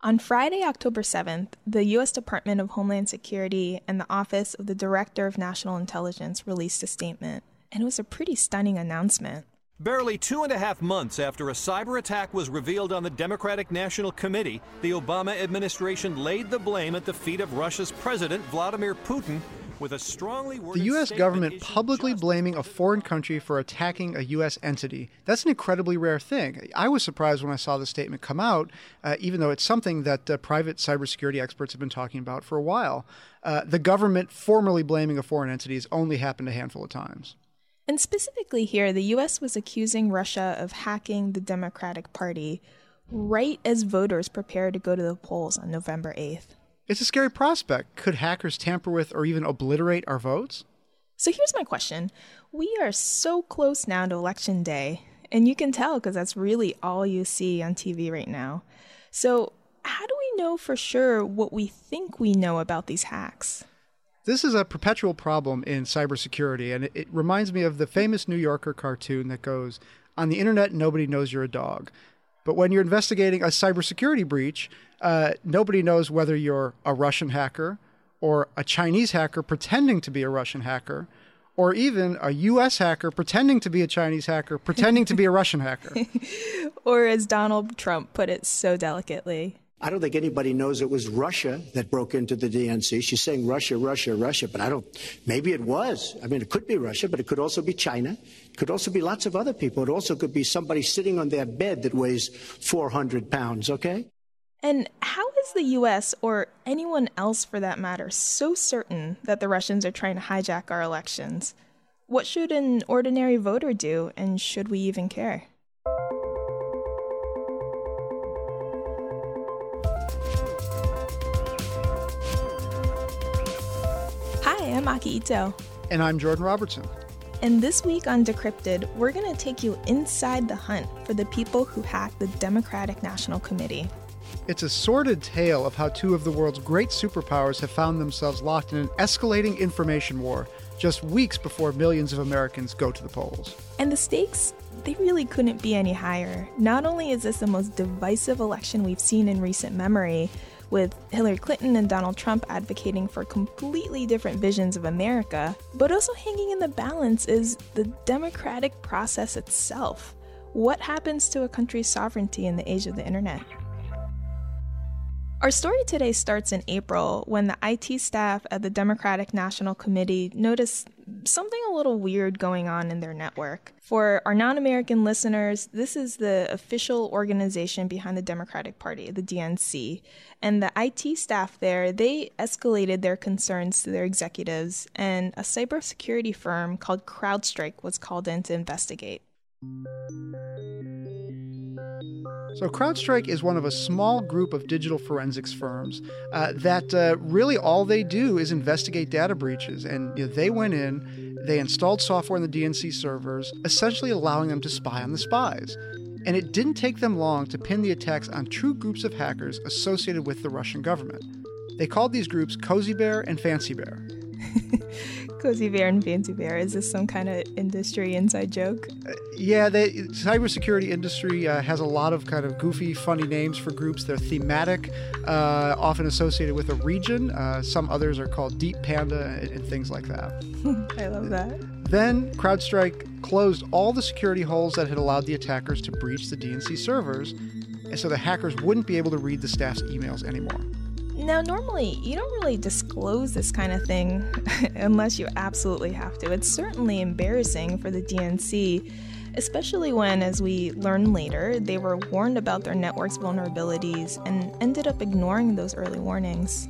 On Friday, October 7th, the U.S. Department of Homeland Security and the Office of the Director of National Intelligence released a statement, and it was a pretty stunning announcement. Barely two and a half months after a cyber attack was revealed on the Democratic National Committee, the Obama administration laid the blame at the feet of Russia's President Vladimir Putin with a strongly worded The U.S. government publicly blaming a foreign country for attacking a U.S. entity. That's an incredibly rare thing. I was surprised when I saw the statement come out, uh, even though it's something that uh, private cybersecurity experts have been talking about for a while. Uh, the government formally blaming a foreign entity has only happened a handful of times. And specifically here, the US was accusing Russia of hacking the Democratic Party right as voters prepare to go to the polls on November 8th. It's a scary prospect. Could hackers tamper with or even obliterate our votes? So here's my question We are so close now to Election Day, and you can tell because that's really all you see on TV right now. So, how do we know for sure what we think we know about these hacks? This is a perpetual problem in cybersecurity, and it, it reminds me of the famous New Yorker cartoon that goes, On the internet, nobody knows you're a dog. But when you're investigating a cybersecurity breach, uh, nobody knows whether you're a Russian hacker or a Chinese hacker pretending to be a Russian hacker, or even a US hacker pretending to be a Chinese hacker, pretending to be a Russian hacker. or as Donald Trump put it so delicately, I don't think anybody knows it was Russia that broke into the DNC. She's saying Russia, Russia, Russia, but I don't, maybe it was. I mean, it could be Russia, but it could also be China. It could also be lots of other people. It also could be somebody sitting on their bed that weighs 400 pounds, okay? And how is the US, or anyone else for that matter, so certain that the Russians are trying to hijack our elections? What should an ordinary voter do, and should we even care? Maki Ito. And I'm Jordan Robertson. And this week on Decrypted, we're going to take you inside the hunt for the people who hacked the Democratic National Committee. It's a sordid tale of how two of the world's great superpowers have found themselves locked in an escalating information war just weeks before millions of Americans go to the polls. And the stakes, they really couldn't be any higher. Not only is this the most divisive election we've seen in recent memory, with Hillary Clinton and Donald Trump advocating for completely different visions of America. But also hanging in the balance is the democratic process itself. What happens to a country's sovereignty in the age of the internet? Our story today starts in April when the IT staff at the Democratic National Committee noticed something a little weird going on in their network. For our non American listeners, this is the official organization behind the Democratic Party, the DNC. And the IT staff there, they escalated their concerns to their executives, and a cybersecurity firm called CrowdStrike was called in to investigate. So, CrowdStrike is one of a small group of digital forensics firms uh, that uh, really all they do is investigate data breaches. And you know, they went in, they installed software in the DNC servers, essentially allowing them to spy on the spies. And it didn't take them long to pin the attacks on two groups of hackers associated with the Russian government. They called these groups Cozy Bear and Fancy Bear. Cozy Bear and Fancy Bear. Is this some kind of industry inside joke? Uh, yeah, the cybersecurity industry uh, has a lot of kind of goofy, funny names for groups. They're thematic, uh, often associated with a region. Uh, some others are called Deep Panda and, and things like that. I love that. Then CrowdStrike closed all the security holes that had allowed the attackers to breach the DNC servers, and so the hackers wouldn't be able to read the staff's emails anymore. Now, normally, you don't really disclose this kind of thing unless you absolutely have to. It's certainly embarrassing for the DNC, especially when, as we learn later, they were warned about their network's vulnerabilities and ended up ignoring those early warnings.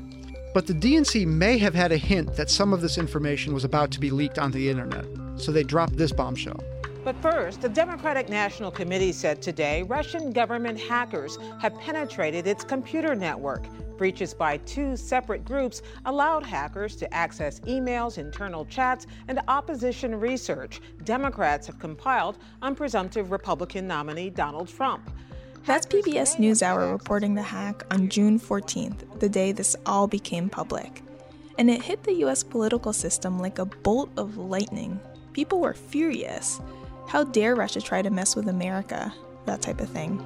But the DNC may have had a hint that some of this information was about to be leaked onto the internet, so they dropped this bombshell. But first, the Democratic National Committee said today Russian government hackers have penetrated its computer network. Breaches by two separate groups allowed hackers to access emails, internal chats, and opposition research Democrats have compiled on presumptive Republican nominee Donald Trump. That's PBS NewsHour reporting the hack on June 14th, the day this all became public. And it hit the US political system like a bolt of lightning. People were furious. How dare Russia try to mess with America? That type of thing.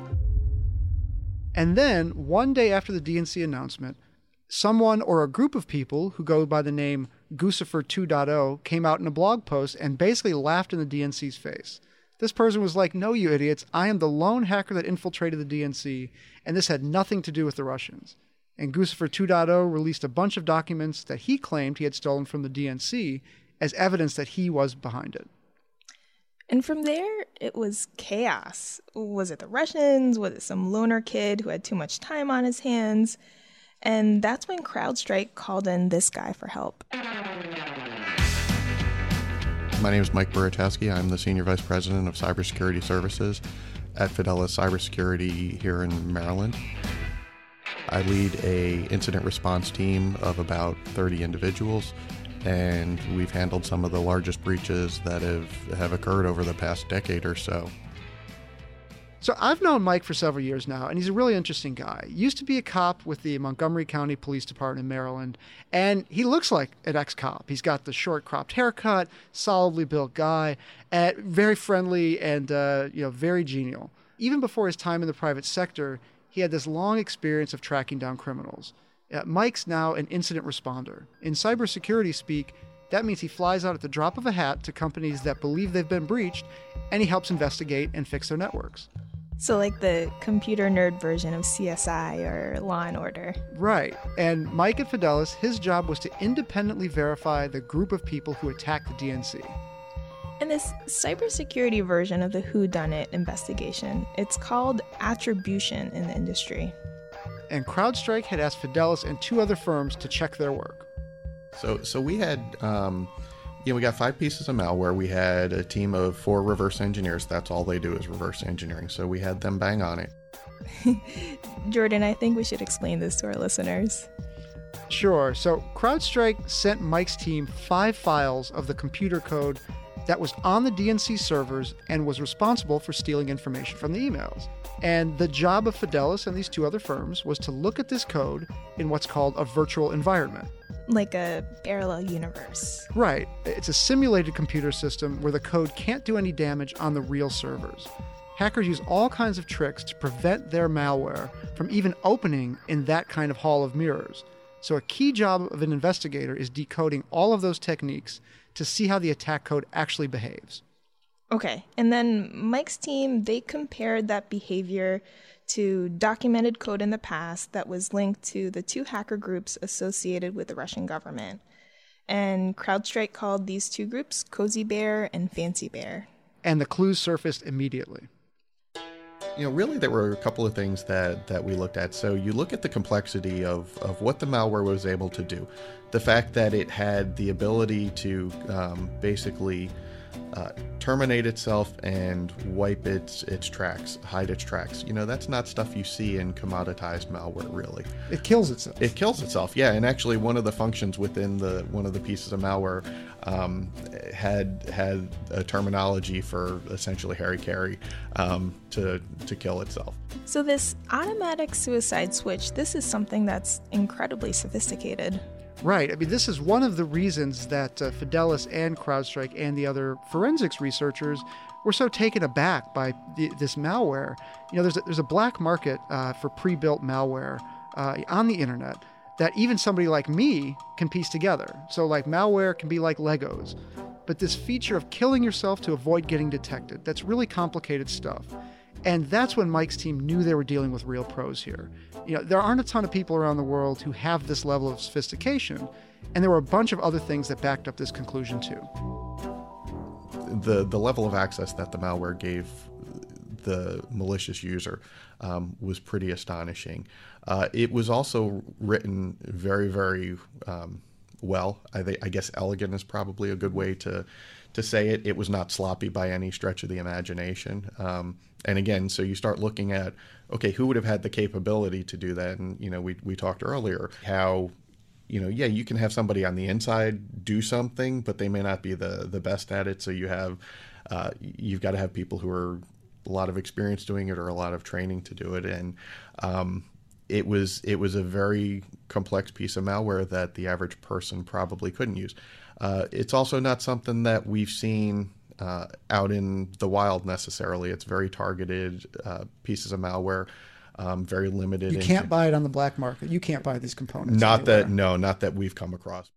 And then, one day after the DNC announcement, someone or a group of people who go by the name Guccifer 2.0 came out in a blog post and basically laughed in the DNC's face. This person was like, No, you idiots, I am the lone hacker that infiltrated the DNC, and this had nothing to do with the Russians. And Guccifer 2.0 released a bunch of documents that he claimed he had stolen from the DNC as evidence that he was behind it. And from there, it was chaos. Was it the Russians? Was it some loner kid who had too much time on his hands? And that's when CrowdStrike called in this guy for help. My name is Mike Buratowski. I'm the Senior Vice President of Cybersecurity Services at Fidelis Cybersecurity here in Maryland. I lead a incident response team of about 30 individuals and we've handled some of the largest breaches that have, have occurred over the past decade or so. So I've known Mike for several years now, and he's a really interesting guy. Used to be a cop with the Montgomery County Police Department in Maryland, and he looks like an ex-cop. He's got the short cropped haircut, solidly built guy, and very friendly and uh, you know very genial. Even before his time in the private sector, he had this long experience of tracking down criminals. Uh, Mike's now an incident responder. In cybersecurity speak, that means he flies out at the drop of a hat to companies that believe they've been breached, and he helps investigate and fix their networks. So, like the computer nerd version of CSI or Law and Order. Right. And Mike at Fidelis, his job was to independently verify the group of people who attacked the DNC. In this cybersecurity version of the Who Done It investigation, it's called attribution in the industry and CrowdStrike had asked Fidelis and two other firms to check their work. So, so we had, um, you know, we got five pieces of malware. We had a team of four reverse engineers. That's all they do is reverse engineering. So we had them bang on it. Jordan, I think we should explain this to our listeners. Sure. So CrowdStrike sent Mike's team five files of the computer code that was on the DNC servers and was responsible for stealing information from the emails. And the job of Fidelis and these two other firms was to look at this code in what's called a virtual environment. Like a parallel universe. Right. It's a simulated computer system where the code can't do any damage on the real servers. Hackers use all kinds of tricks to prevent their malware from even opening in that kind of hall of mirrors. So, a key job of an investigator is decoding all of those techniques to see how the attack code actually behaves. Okay. And then Mike's team, they compared that behavior to documented code in the past that was linked to the two hacker groups associated with the Russian government. And CrowdStrike called these two groups Cozy Bear and Fancy Bear. And the clues surfaced immediately. You know, really, there were a couple of things that, that we looked at. So, you look at the complexity of, of what the malware was able to do, the fact that it had the ability to um, basically uh, terminate itself and wipe its its tracks, hide its tracks. You know, that's not stuff you see in commoditized malware. Really, it kills itself. It kills itself. Yeah, and actually, one of the functions within the one of the pieces of malware um, had had a terminology for essentially hara-kiri um, to to kill itself. So this automatic suicide switch, this is something that's incredibly sophisticated. Right. I mean, this is one of the reasons that uh, Fidelis and CrowdStrike and the other forensics researchers were so taken aback by the, this malware. You know, there's a, there's a black market uh, for pre-built malware uh, on the internet that even somebody like me can piece together. So, like, malware can be like Legos. But this feature of killing yourself to avoid getting detected, that's really complicated stuff. And that's when Mike's team knew they were dealing with real pros here. You know, there aren't a ton of people around the world who have this level of sophistication, and there were a bunch of other things that backed up this conclusion too. The the level of access that the malware gave the malicious user um, was pretty astonishing. Uh, it was also written very, very um, well. I, th- I guess elegant is probably a good way to to say it. It was not sloppy by any stretch of the imagination. Um, and again, so you start looking at okay, who would have had the capability to do that? And you know, we we talked earlier how you know, yeah, you can have somebody on the inside do something, but they may not be the the best at it. So you have uh, you've got to have people who are a lot of experience doing it or a lot of training to do it. And um, it was it was a very complex piece of malware that the average person probably couldn't use. Uh, it's also not something that we've seen uh, out in the wild necessarily. It's very targeted uh, pieces of malware. um, very limited. You can't buy it on the black market. You can't buy these components. Not anywhere. that, no, not that we've come across.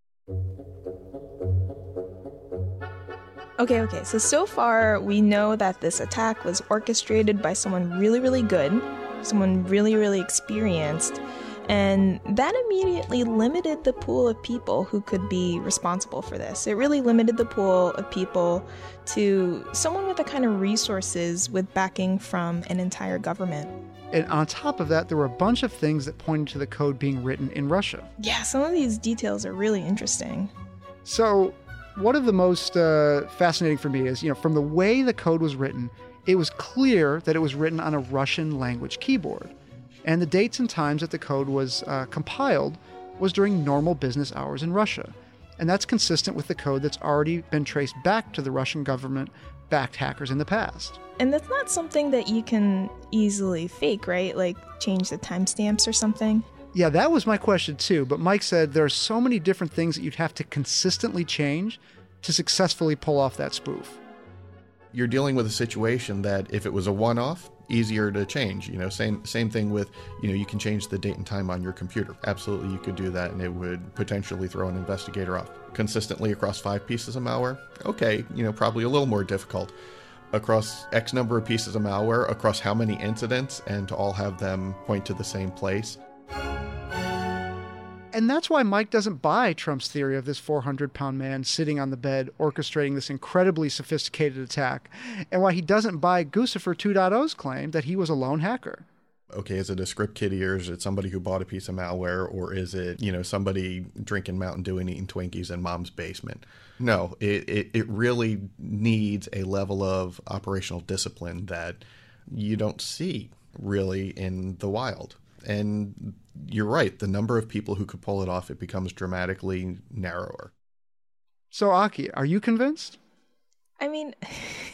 Okay, okay. So so far we know that this attack was orchestrated by someone really, really good, someone really, really experienced, and that immediately limited the pool of people who could be responsible for this. It really limited the pool of people to someone with the kind of resources with backing from an entire government. And on top of that, there were a bunch of things that pointed to the code being written in Russia. Yeah, some of these details are really interesting. So, one of the most uh, fascinating for me is, you know, from the way the code was written, it was clear that it was written on a Russian language keyboard. And the dates and times that the code was uh, compiled was during normal business hours in Russia. And that's consistent with the code that's already been traced back to the Russian government backed hackers in the past. And that's not something that you can easily fake, right? Like change the timestamps or something. Yeah, that was my question too. But Mike said there are so many different things that you'd have to consistently change to successfully pull off that spoof. You're dealing with a situation that if it was a one-off, easier to change. You know, same same thing with you know you can change the date and time on your computer. Absolutely, you could do that, and it would potentially throw an investigator off. Consistently across five pieces of malware, okay, you know probably a little more difficult. Across X number of pieces of malware, across how many incidents, and to all have them point to the same place. And that's why Mike doesn't buy Trump's theory of this 400 pound man sitting on the bed orchestrating this incredibly sophisticated attack, and why he doesn't buy Guccifer 2.0's claim that he was a lone hacker. Okay, is it a script kiddie or is it somebody who bought a piece of malware or is it, you know, somebody drinking Mountain Dew and eating Twinkies in mom's basement? No, it, it, it really needs a level of operational discipline that you don't see really in the wild. And you're right, the number of people who could pull it off, it becomes dramatically narrower. So, Aki, are you convinced? I mean,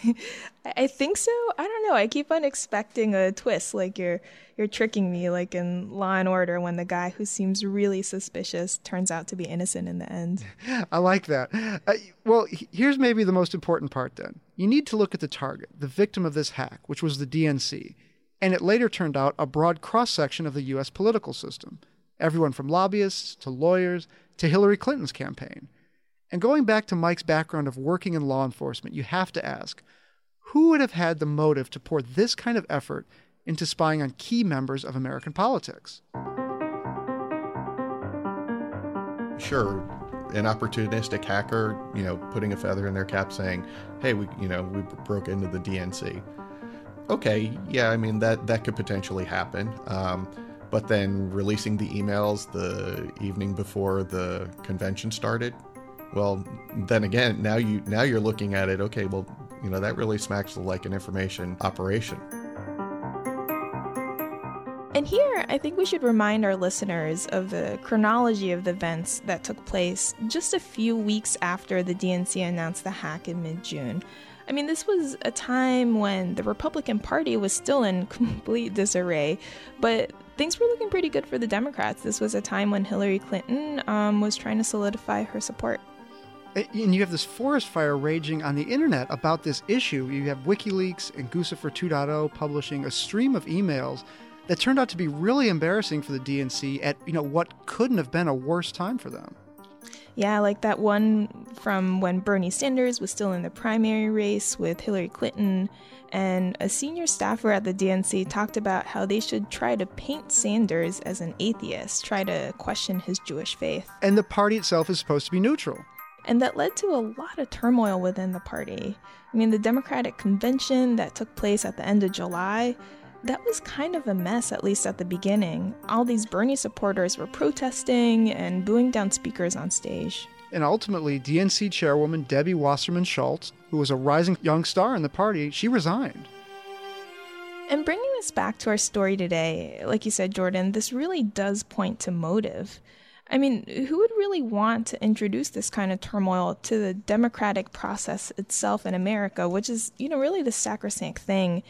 I think so. I don't know. I keep on expecting a twist, like you're you're tricking me, like in Law and Order, when the guy who seems really suspicious turns out to be innocent in the end. I like that. Uh, well, here's maybe the most important part. Then you need to look at the target, the victim of this hack, which was the DNC, and it later turned out a broad cross section of the U.S. political system, everyone from lobbyists to lawyers to Hillary Clinton's campaign. And going back to Mike's background of working in law enforcement, you have to ask who would have had the motive to pour this kind of effort into spying on key members of American politics? Sure, an opportunistic hacker, you know, putting a feather in their cap saying, "Hey, we, you know, we broke into the DNC." Okay, yeah, I mean that that could potentially happen. Um, but then releasing the emails the evening before the convention started, well, then again, now you now you're looking at it. Okay, well, you know that really smacks like an information operation. And here, I think we should remind our listeners of the chronology of the events that took place just a few weeks after the DNC announced the hack in mid June. I mean, this was a time when the Republican Party was still in complete disarray, but things were looking pretty good for the Democrats. This was a time when Hillary Clinton um, was trying to solidify her support. And you have this forest fire raging on the internet about this issue. You have WikiLeaks and Guccifer 2.0 publishing a stream of emails that turned out to be really embarrassing for the DNC at you know what couldn't have been a worse time for them. Yeah, like that one from when Bernie Sanders was still in the primary race with Hillary Clinton, and a senior staffer at the DNC talked about how they should try to paint Sanders as an atheist, try to question his Jewish faith. And the party itself is supposed to be neutral. And that led to a lot of turmoil within the party. I mean, the Democratic convention that took place at the end of July, that was kind of a mess, at least at the beginning. All these Bernie supporters were protesting and booing down speakers on stage. And ultimately, DNC chairwoman Debbie Wasserman Schultz, who was a rising young star in the party, she resigned. And bringing this back to our story today, like you said, Jordan, this really does point to motive. I mean, who would really want to introduce this kind of turmoil to the democratic process itself in America, which is, you know, really the sacrosanct thing?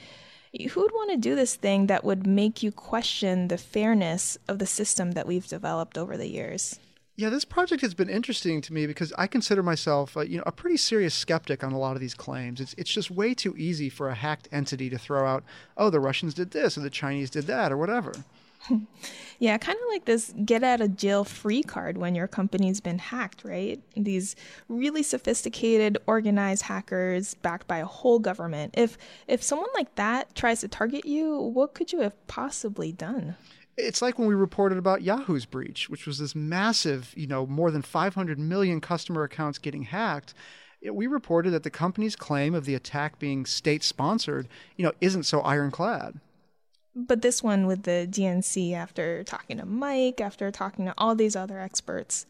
Who would want to do this thing that would make you question the fairness of the system that we've developed over the years? Yeah, this project has been interesting to me because I consider myself, uh, you know, a pretty serious skeptic on a lot of these claims. It's it's just way too easy for a hacked entity to throw out, "Oh, the Russians did this or the Chinese did that or whatever." yeah, kind of like this get out of jail free card when your company's been hacked, right? These really sophisticated, organized hackers backed by a whole government. If if someone like that tries to target you, what could you have possibly done? It's like when we reported about Yahoo's breach, which was this massive, you know, more than 500 million customer accounts getting hacked. We reported that the company's claim of the attack being state sponsored, you know, isn't so ironclad. But this one with the DNC, after talking to Mike, after talking to all these other experts,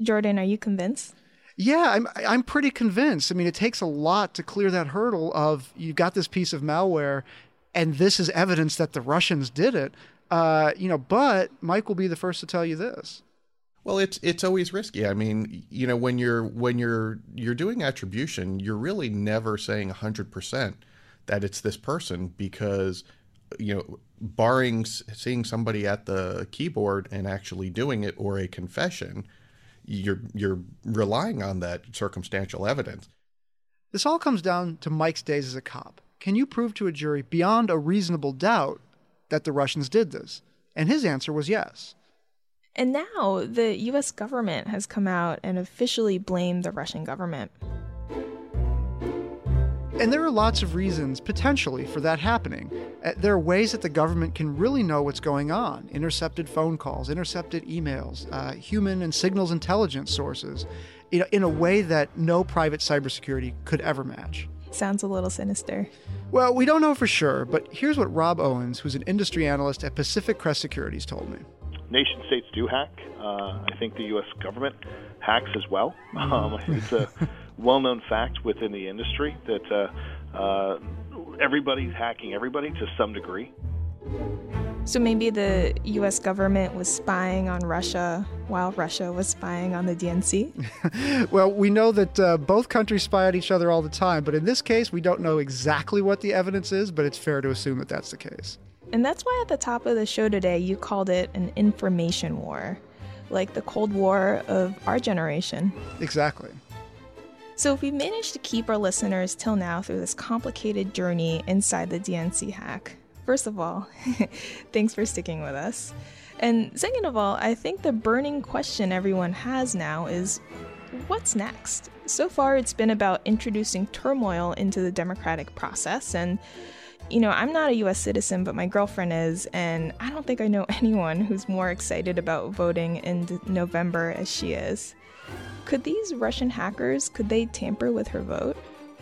Jordan, are you convinced? Yeah, I'm I'm pretty convinced. I mean, it takes a lot to clear that hurdle of you got this piece of malware, and this is evidence that the Russians did it. Uh, you know, but Mike will be the first to tell you this. Well, it's it's always risky. I mean, you know, when you're when you're you're doing attribution, you're really never saying 100% that it's this person because you know, barring seeing somebody at the keyboard and actually doing it or a confession, you're you're relying on that circumstantial evidence. This all comes down to Mike's days as a cop. Can you prove to a jury beyond a reasonable doubt that the Russians did this? And his answer was yes. And now the US government has come out and officially blamed the Russian government. And there are lots of reasons, potentially, for that happening. Uh, there are ways that the government can really know what's going on intercepted phone calls, intercepted emails, uh, human and signals intelligence sources, you know, in a way that no private cybersecurity could ever match. Sounds a little sinister. Well, we don't know for sure, but here's what Rob Owens, who's an industry analyst at Pacific Crest Securities, told me. Nation states do hack. Uh, I think the U.S. government hacks as well. Um, it's a well-known fact within the industry that uh, uh, everybody's hacking everybody to some degree. So maybe the U.S. government was spying on Russia while Russia was spying on the DNC? well, we know that uh, both countries spy on each other all the time, but in this case, we don't know exactly what the evidence is, but it's fair to assume that that's the case. And that's why at the top of the show today, you called it an information war, like the Cold War of our generation. Exactly. So, if we managed to keep our listeners till now through this complicated journey inside the DNC hack, first of all, thanks for sticking with us. And second of all, I think the burning question everyone has now is what's next? So far, it's been about introducing turmoil into the democratic process. And, you know, I'm not a US citizen, but my girlfriend is. And I don't think I know anyone who's more excited about voting in November as she is. Could these Russian hackers could they tamper with her vote?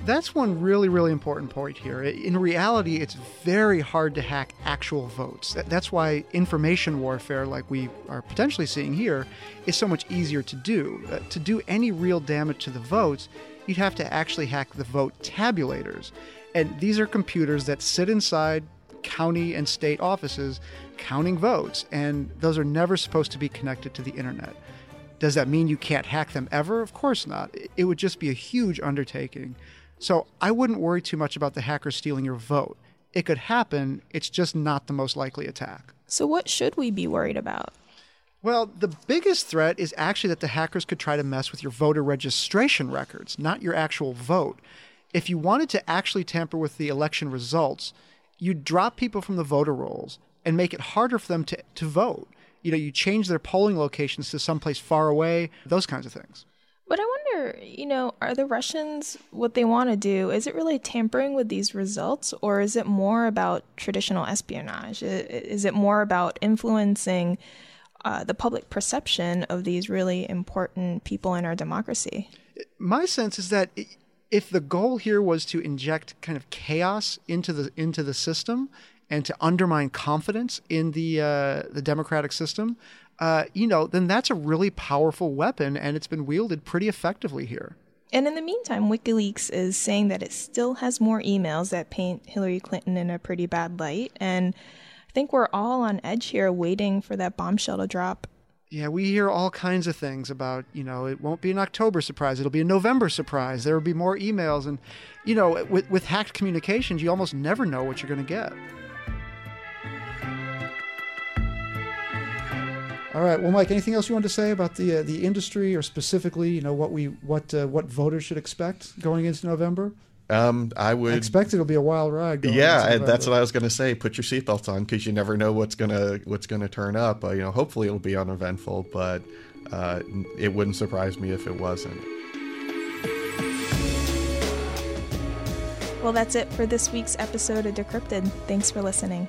That's one really, really important point here. In reality, it's very hard to hack actual votes. That's why information warfare, like we are potentially seeing here, is so much easier to do. Uh, to do any real damage to the votes, you'd have to actually hack the vote tabulators. And these are computers that sit inside county and state offices counting votes, and those are never supposed to be connected to the internet. Does that mean you can't hack them ever? Of course not. It would just be a huge undertaking. So I wouldn't worry too much about the hacker stealing your vote. It could happen, it's just not the most likely attack. So, what should we be worried about? Well, the biggest threat is actually that the hackers could try to mess with your voter registration records, not your actual vote. If you wanted to actually tamper with the election results, you'd drop people from the voter rolls and make it harder for them to, to vote you know, you change their polling locations to someplace far away, those kinds of things. But I wonder, you know, are the Russians what they want to do? Is it really tampering with these results, or is it more about traditional espionage? Is it more about influencing uh, the public perception of these really important people in our democracy? My sense is that if the goal here was to inject kind of chaos into the into the system, and to undermine confidence in the uh, the democratic system, uh, you know, then that's a really powerful weapon, and it's been wielded pretty effectively here. And in the meantime, WikiLeaks is saying that it still has more emails that paint Hillary Clinton in a pretty bad light, and I think we're all on edge here, waiting for that bombshell to drop. Yeah, we hear all kinds of things about, you know, it won't be an October surprise, it'll be a November surprise. There will be more emails. And, you know, with, with hacked communications, you almost never know what you're going to get. All right. Well, Mike, anything else you want to say about the uh, the industry, or specifically, you know, what we what uh, what voters should expect going into November? Um, I would I expect it'll be a wild ride. yeah, that's what I was going to say. Put your seatbelts on because you never know what's gonna what's gonna turn up. Uh, you know, hopefully it'll be uneventful, but uh, it wouldn't surprise me if it wasn't. Well, that's it for this week's episode of Decrypted. Thanks for listening.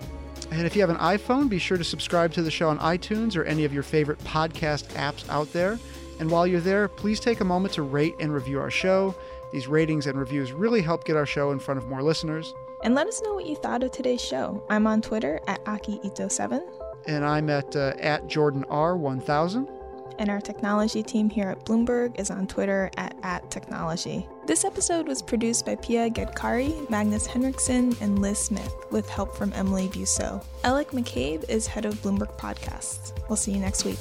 And if you have an iPhone, be sure to subscribe to the show on iTunes or any of your favorite podcast apps out there. And while you're there, please take a moment to rate and review our show. These ratings and reviews really help get our show in front of more listeners. And let us know what you thought of today's show. I'm on Twitter at AkiIto7. And I'm at, uh, at JordanR1000. And our technology team here at Bloomberg is on Twitter at, at technology. This episode was produced by Pia Gadkari, Magnus Henriksen, and Liz Smith, with help from Emily Busso. Alec McCabe is head of Bloomberg Podcasts. We'll see you next week.